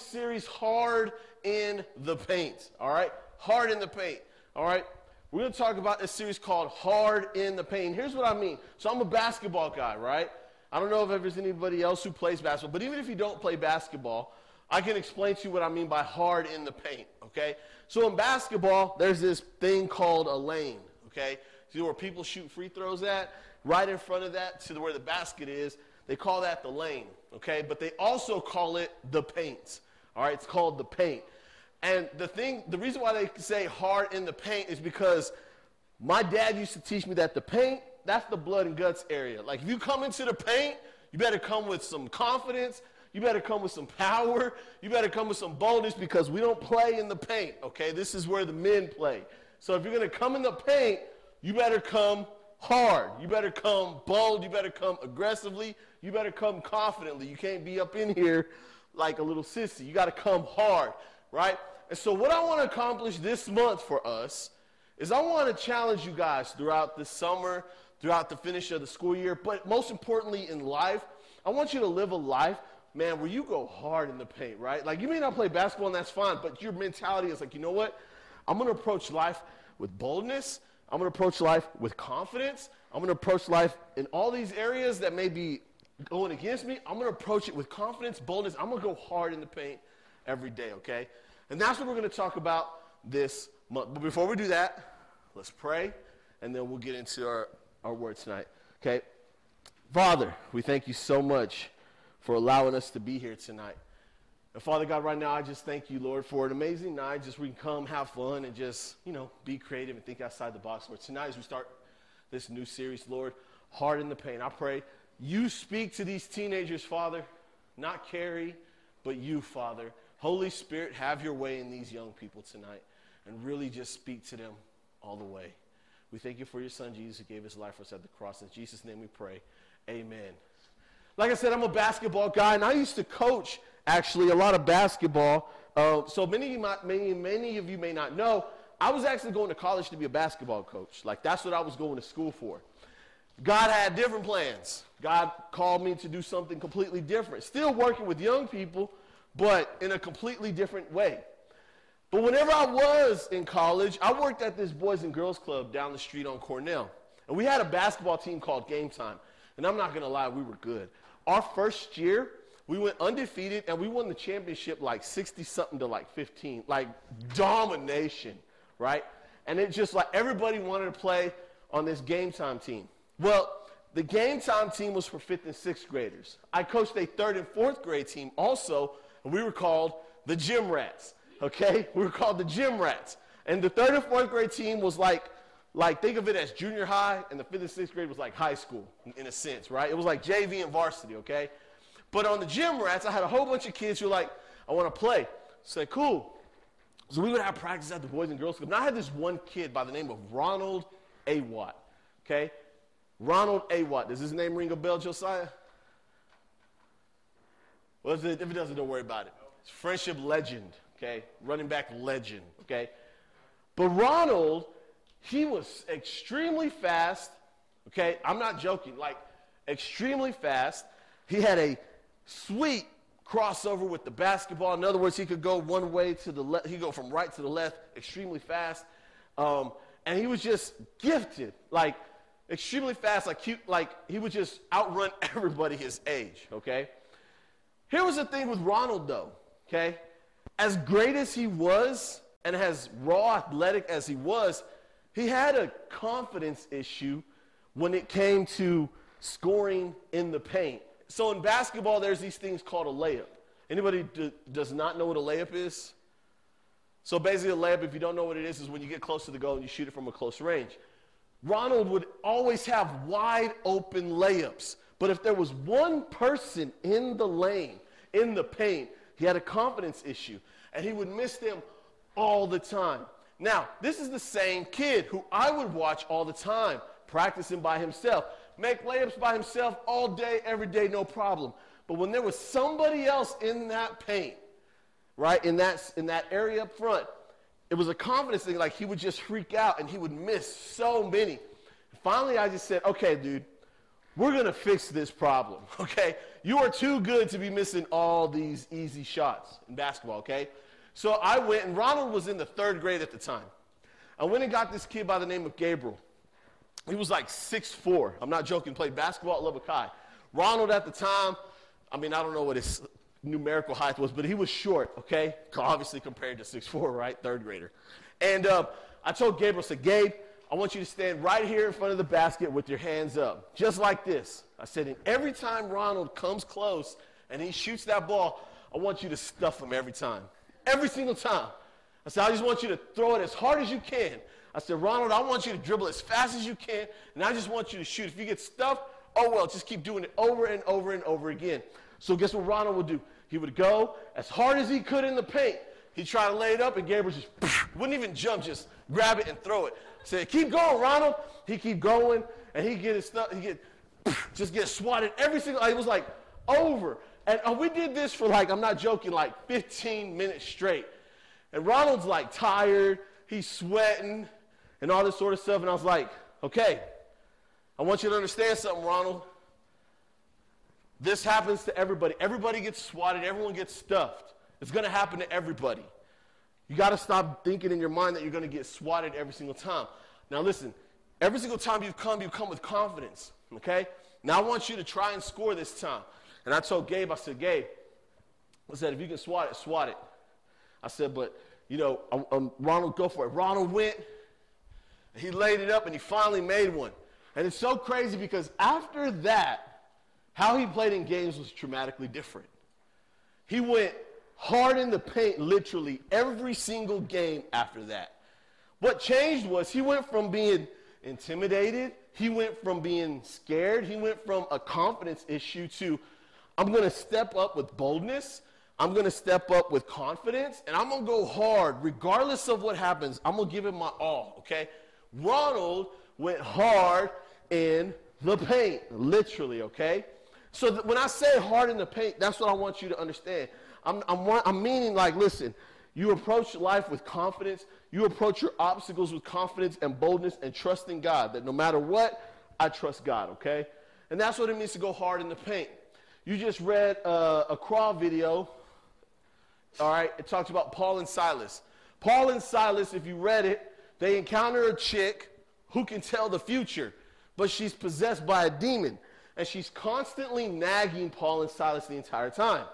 this series Hard in the Paint. All right? Hard in the Paint. All right? We're going to talk about this series called Hard in the Paint. Here's what I mean. So I'm a basketball guy, right? I don't know if there's anybody else who plays basketball, but even if you don't play basketball, I can explain to you what I mean by hard in the paint, okay? So in basketball, there's this thing called a lane, okay? See where people shoot free throws at? Right in front of that to where the basket is, they call that the lane, okay? But they also call it the paint, all right? It's called the paint. And the thing, the reason why they say hard in the paint is because my dad used to teach me that the paint, that's the blood and guts area. Like if you come into the paint, you better come with some confidence. You better come with some power. You better come with some boldness because we don't play in the paint, okay? This is where the men play. So if you're going to come in the paint, you better come hard. You better come bold. You better come aggressively. You better come confidently. You can't be up in here like a little sissy. You got to come hard, right? And so, what I want to accomplish this month for us is I want to challenge you guys throughout the summer, throughout the finish of the school year, but most importantly in life, I want you to live a life, man, where you go hard in the paint, right? Like, you may not play basketball and that's fine, but your mentality is like, you know what? I'm going to approach life with boldness. I'm going to approach life with confidence. I'm going to approach life in all these areas that may be going against me. I'm going to approach it with confidence, boldness. I'm going to go hard in the paint every day, okay? And that's what we're going to talk about this month. But before we do that, let's pray, and then we'll get into our, our word tonight. Okay? Father, we thank you so much for allowing us to be here tonight. And Father God, right now, I just thank you, Lord, for an amazing night. Just we can come, have fun, and just, you know, be creative and think outside the box. Lord, tonight as we start this new series, Lord, Hard in the Paint, I pray you speak to these teenagers, Father, not Carrie, but you, Father. Holy Spirit, have your way in these young people tonight and really just speak to them all the way. We thank you for your son, Jesus, who gave his life for us at the cross. In Jesus' name we pray. Amen. Like I said, I'm a basketball guy, and I used to coach, actually, a lot of basketball. Uh, so many of, you might, many, many of you may not know, I was actually going to college to be a basketball coach. Like, that's what I was going to school for. God had different plans. God called me to do something completely different. Still working with young people, but in a completely different way. But whenever I was in college, I worked at this Boys and Girls Club down the street on Cornell. And we had a basketball team called Game Time. And I'm not going to lie, we were good. Our first year, we went undefeated and we won the championship like 60 something to like 15. Like domination, right? And it just like everybody wanted to play on this Game Time team. Well, the Game Time team was for fifth and sixth graders. I coached a third and fourth grade team also and we were called the Gym Rats. Okay, we were called the Gym Rats, and the third and fourth grade team was like, like think of it as junior high, and the fifth and sixth grade was like high school in a sense, right? It was like JV and varsity. Okay, but on the Gym Rats, I had a whole bunch of kids who were like, I want to play. Say, cool. So we would have practice at the Boys and Girls Club. Now I had this one kid by the name of Ronald A. Watt. Okay, Ronald A. Watt. Does his name ring a bell, Josiah? Well, if it doesn't, don't worry about it. It's Frenship legend, okay? Running back legend, okay? But Ronald, he was extremely fast, okay? I'm not joking, like extremely fast. He had a sweet crossover with the basketball. In other words, he could go one way to the left, he go from right to the left extremely fast. Um, and he was just gifted, like extremely fast, like cute, like he would just outrun everybody his age, okay? Here was the thing with Ronald, though, okay? As great as he was and as raw athletic as he was, he had a confidence issue when it came to scoring in the paint. So in basketball, there's these things called a layup. Anybody does not know what a layup is? So basically, a layup, if you don't know what it is, is when you get close to the goal and you shoot it from a close range. Ronald would always have wide open layups. But if there was one person in the lane, in the paint, he had a confidence issue, and he would miss them all the time. Now, this is the same kid who I would watch all the time, practicing by himself, make layups by himself all day, every day, no problem. But when there was somebody else in that paint, right, in that, in that area up front, it was a confidence thing. Like he would just freak out and he would miss so many. Finally, I just said, okay, dude, we're going to fix this problem, okay? You are too good to be missing all these easy shots in basketball, okay? So I went, and Ronald was in the third grade at the time. I went and got this kid by the name of Gabriel. He was like 6'4. I'm not joking, played basketball at Lubbock High. Ronald at the time, I mean, I don't know what his numerical height was, but he was short, okay? Obviously compared to 6'4, right? Third grader. And uh, I told Gabriel, I said, Gabe, I want you to stand right here in front of the basket with your hands up, just like this. I said, and every time Ronald comes close and he shoots that ball, I want you to stuff him every time. Every single time. I said, I just want you to throw it as hard as you can. I said, Ronald, I want you to dribble as fast as you can, and I just want you to shoot. If you get stuffed, oh well, just keep doing it over and over and over again. So guess what Ronald would do? He would go as hard as he could in the paint. He'd try to lay it up, and Gabriel just wouldn't even jump, just grab it and throw it. Said, keep going, Ronald. He keep going, and he get his stuff. He get just get swatted every single. It was like over, and uh, we did this for like I'm not joking, like 15 minutes straight. And Ronald's like tired, he's sweating, and all this sort of stuff. And I was like, okay, I want you to understand something, Ronald. This happens to everybody. Everybody gets swatted, everyone gets stuffed. It's going to happen to everybody. You got to stop thinking in your mind that you're going to get swatted every single time. Now, listen, every single time you've come, you've come with confidence, okay? Now, I want you to try and score this time. And I told Gabe, I said, Gabe, I said, if you can swat it, swat it. I said, but, you know, um, Ronald, go for it. Ronald went, he laid it up, and he finally made one. And it's so crazy because after that, how he played in games was dramatically different. He went hard in the paint literally every single game after that. What changed was he went from being intimidated, he went from being scared, he went from a confidence issue to I'm going to step up with boldness. I'm going to step up with confidence and I'm going to go hard regardless of what happens. I'm going to give it my all, okay? Ronald went hard in the paint, literally, okay? So when I say hard in the paint, that's what I want you to understand. I'm, I'm, I'm meaning like, listen, you approach life with confidence. You approach your obstacles with confidence and boldness and trust in God that no matter what, I trust God, okay? And that's what it means to go hard in the paint. You just read uh, a crawl video, all right? It talks about Paul and Silas. Paul and Silas, if you read it, they encounter a chick who can tell the future, but she's possessed by a demon. And she's constantly nagging Paul and Silas the entire time.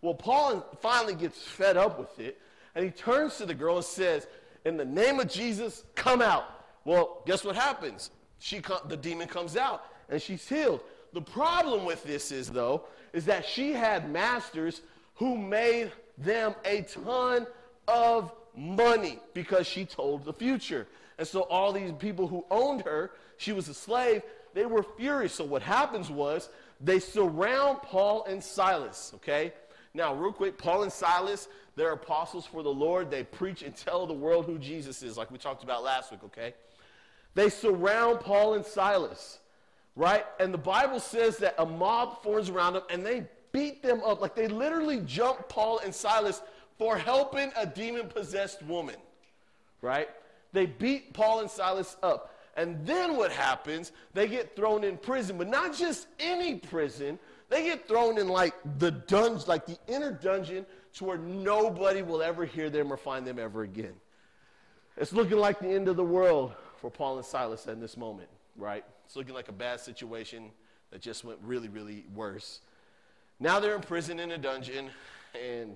Well, Paul finally gets fed up with it, and he turns to the girl and says, In the name of Jesus, come out. Well, guess what happens? She the demon comes out, and she's healed. The problem with this is, though, is that she had masters who made them a ton of money because she told the future. And so all these people who owned her, she was a slave, they were furious. So what happens was they surround Paul and Silas, okay? Now, real quick, Paul and Silas, they're apostles for the Lord. They preach and tell the world who Jesus is, like we talked about last week, okay? They surround Paul and Silas, right? And the Bible says that a mob forms around them and they beat them up. Like they literally jump Paul and Silas for helping a demon possessed woman, right? They beat Paul and Silas up. And then what happens? They get thrown in prison, but not just any prison, they get thrown in like the dungeon, like the inner dungeon, to where nobody will ever hear them or find them ever again. It's looking like the end of the world for Paul and Silas in this moment, right? It's looking like a bad situation that just went really, really worse. Now they're in prison in a dungeon, and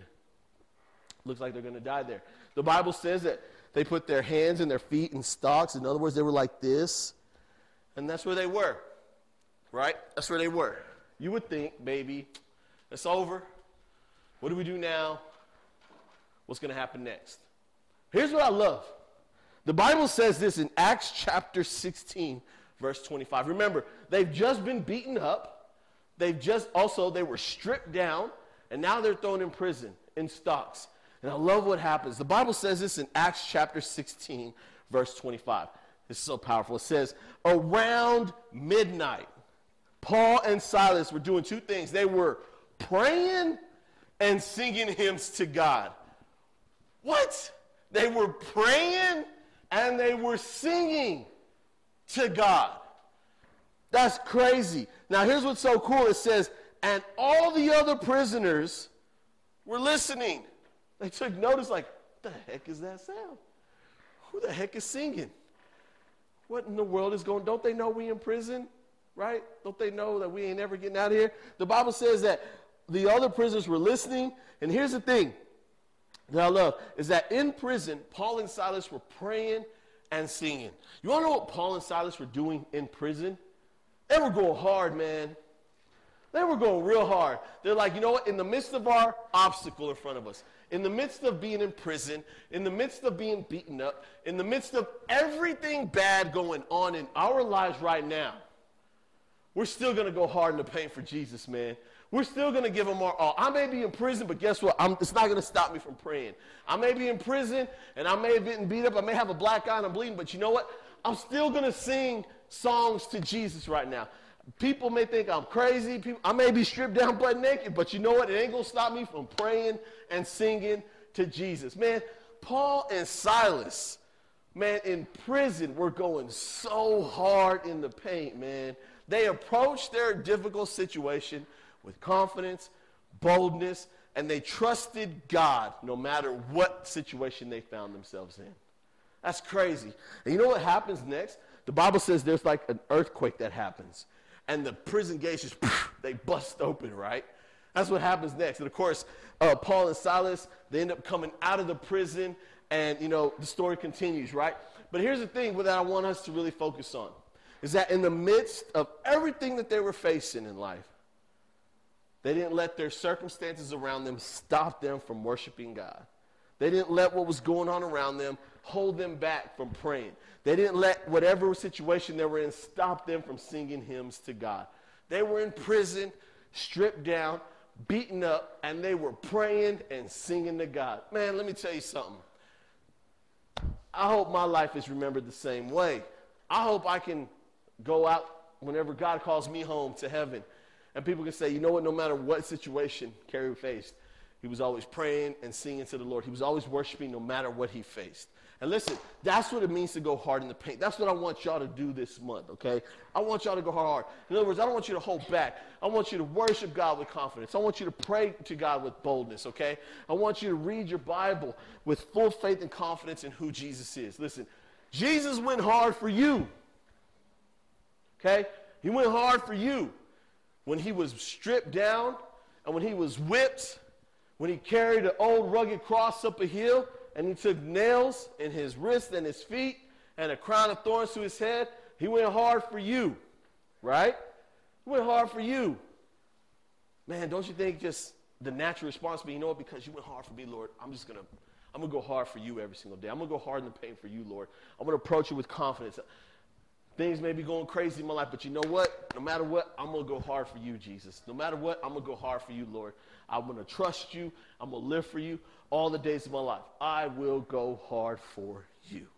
looks like they're going to die there. The Bible says that they put their hands and their feet in stocks. In other words, they were like this, and that's where they were, right? That's where they were. You would think, baby, it's over. What do we do now? What's going to happen next? Here's what I love. The Bible says this in Acts chapter 16, verse 25. Remember, they've just been beaten up. They've just also, they were stripped down, and now they're thrown in prison in stocks. And I love what happens. The Bible says this in Acts chapter 16, verse 25. This is so powerful. It says, around midnight, Paul and Silas were doing two things. They were praying and singing hymns to God. What? They were praying and they were singing to God. That's crazy. Now, here's what's so cool it says, and all the other prisoners were listening. They took notice, like, what the heck is that sound? Who the heck is singing? What in the world is going Don't they know we in prison? Right? Don't they know that we ain't ever getting out of here? The Bible says that the other prisoners were listening. And here's the thing that I love is that in prison, Paul and Silas were praying and singing. You want to know what Paul and Silas were doing in prison? They were going hard, man. They were going real hard. They're like, you know what? In the midst of our obstacle in front of us, in the midst of being in prison, in the midst of being beaten up, in the midst of everything bad going on in our lives right now, we're still going to go hard in the paint for Jesus, man. We're still going to give him our all. I may be in prison, but guess what? I'm, it's not going to stop me from praying. I may be in prison and I may have been beat up. I may have a black eye and I'm bleeding, but you know what? I'm still going to sing songs to Jesus right now. People may think I'm crazy. People, I may be stripped down butt naked, but you know what? It ain't going to stop me from praying and singing to Jesus. Man, Paul and Silas, man, in prison, were going so hard in the paint, man. They approached their difficult situation with confidence, boldness, and they trusted God no matter what situation they found themselves in. That's crazy. And you know what happens next? The Bible says there's like an earthquake that happens, and the prison gates just they bust open, right? That's what happens next. And of course, uh, Paul and Silas they end up coming out of the prison, and you know the story continues, right? But here's the thing that I want us to really focus on is that in the midst of everything that they were facing in life, they didn't let their circumstances around them stop them from worshiping God. They didn't let what was going on around them hold them back from praying. They didn't let whatever situation they were in stop them from singing hymns to God. They were in prison, stripped down, beaten up, and they were praying and singing to God. Man, let me tell you something. I hope my life is remembered the same way. I hope I can go out whenever God calls me home to heaven and people can say, you know what, no matter what situation Kerry faced, he was always praying and singing to the Lord. He was always worshiping no matter what he faced. And listen, that's what it means to go hard in the paint. That's what I want y'all to do this month, okay? I want y'all to go hard. In other words, I don't want you to hold back. I want you to worship God with confidence. I want you to pray to God with boldness, okay? I want you to read your Bible with full faith and confidence in who Jesus is. Listen, Jesus went hard for you, okay? He went hard for you when he was stripped down and when he was whipped, when he carried an old rugged cross up a hill and he took nails in his wrists and his feet and a crown of thorns to his head, he went hard for you, right? He went hard for you. Man, don't you think just the natural response be, you know what, because you went hard for me, Lord, I'm just going to, I'm to go hard for you every single day. I'm to go hard in the pain for you, Lord. I'm to approach you with confidence. Things may be going crazy in my life, but you know what? No matter what, I'm going to go hard for you, Jesus. No matter what, I'm going to go hard for you, Lord. I'm going to trust you. I'm going to live for you all the days of my life. I will go hard for you.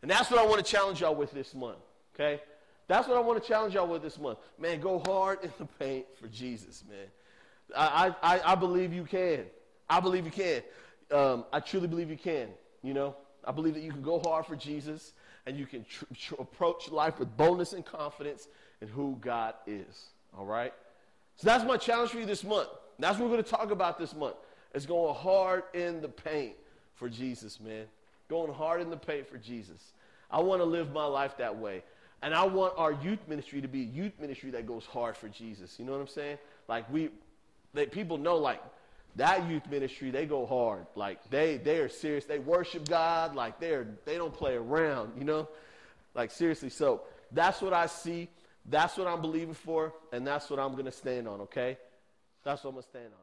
And that's what I want to challenge y'all with this month, okay? That's what I want to challenge y'all with this month. Man, go hard in the paint for Jesus, man. I, I, I believe you can. I believe you can. Um, I truly believe you can, you know? I believe that you can go hard for Jesus and you can tr- tr- approach life with boldness and confidence in who God is. All right? So that's my challenge for you this month. That's what we're going to talk about this month. It's going hard in the paint for Jesus, man. Going hard in the paint for Jesus. I want to live my life that way. And I want our youth ministry to be a youth ministry that goes hard for Jesus. You know what I'm saying? Like we, that people know, like that youth ministry, they go hard. Like they they are serious. They worship God. Like they're they don't play around, you know? Like seriously. So that's what I see. That's what I'm believing for, and that's what I'm gonna stand on, okay? That's what I'm gonna stand on?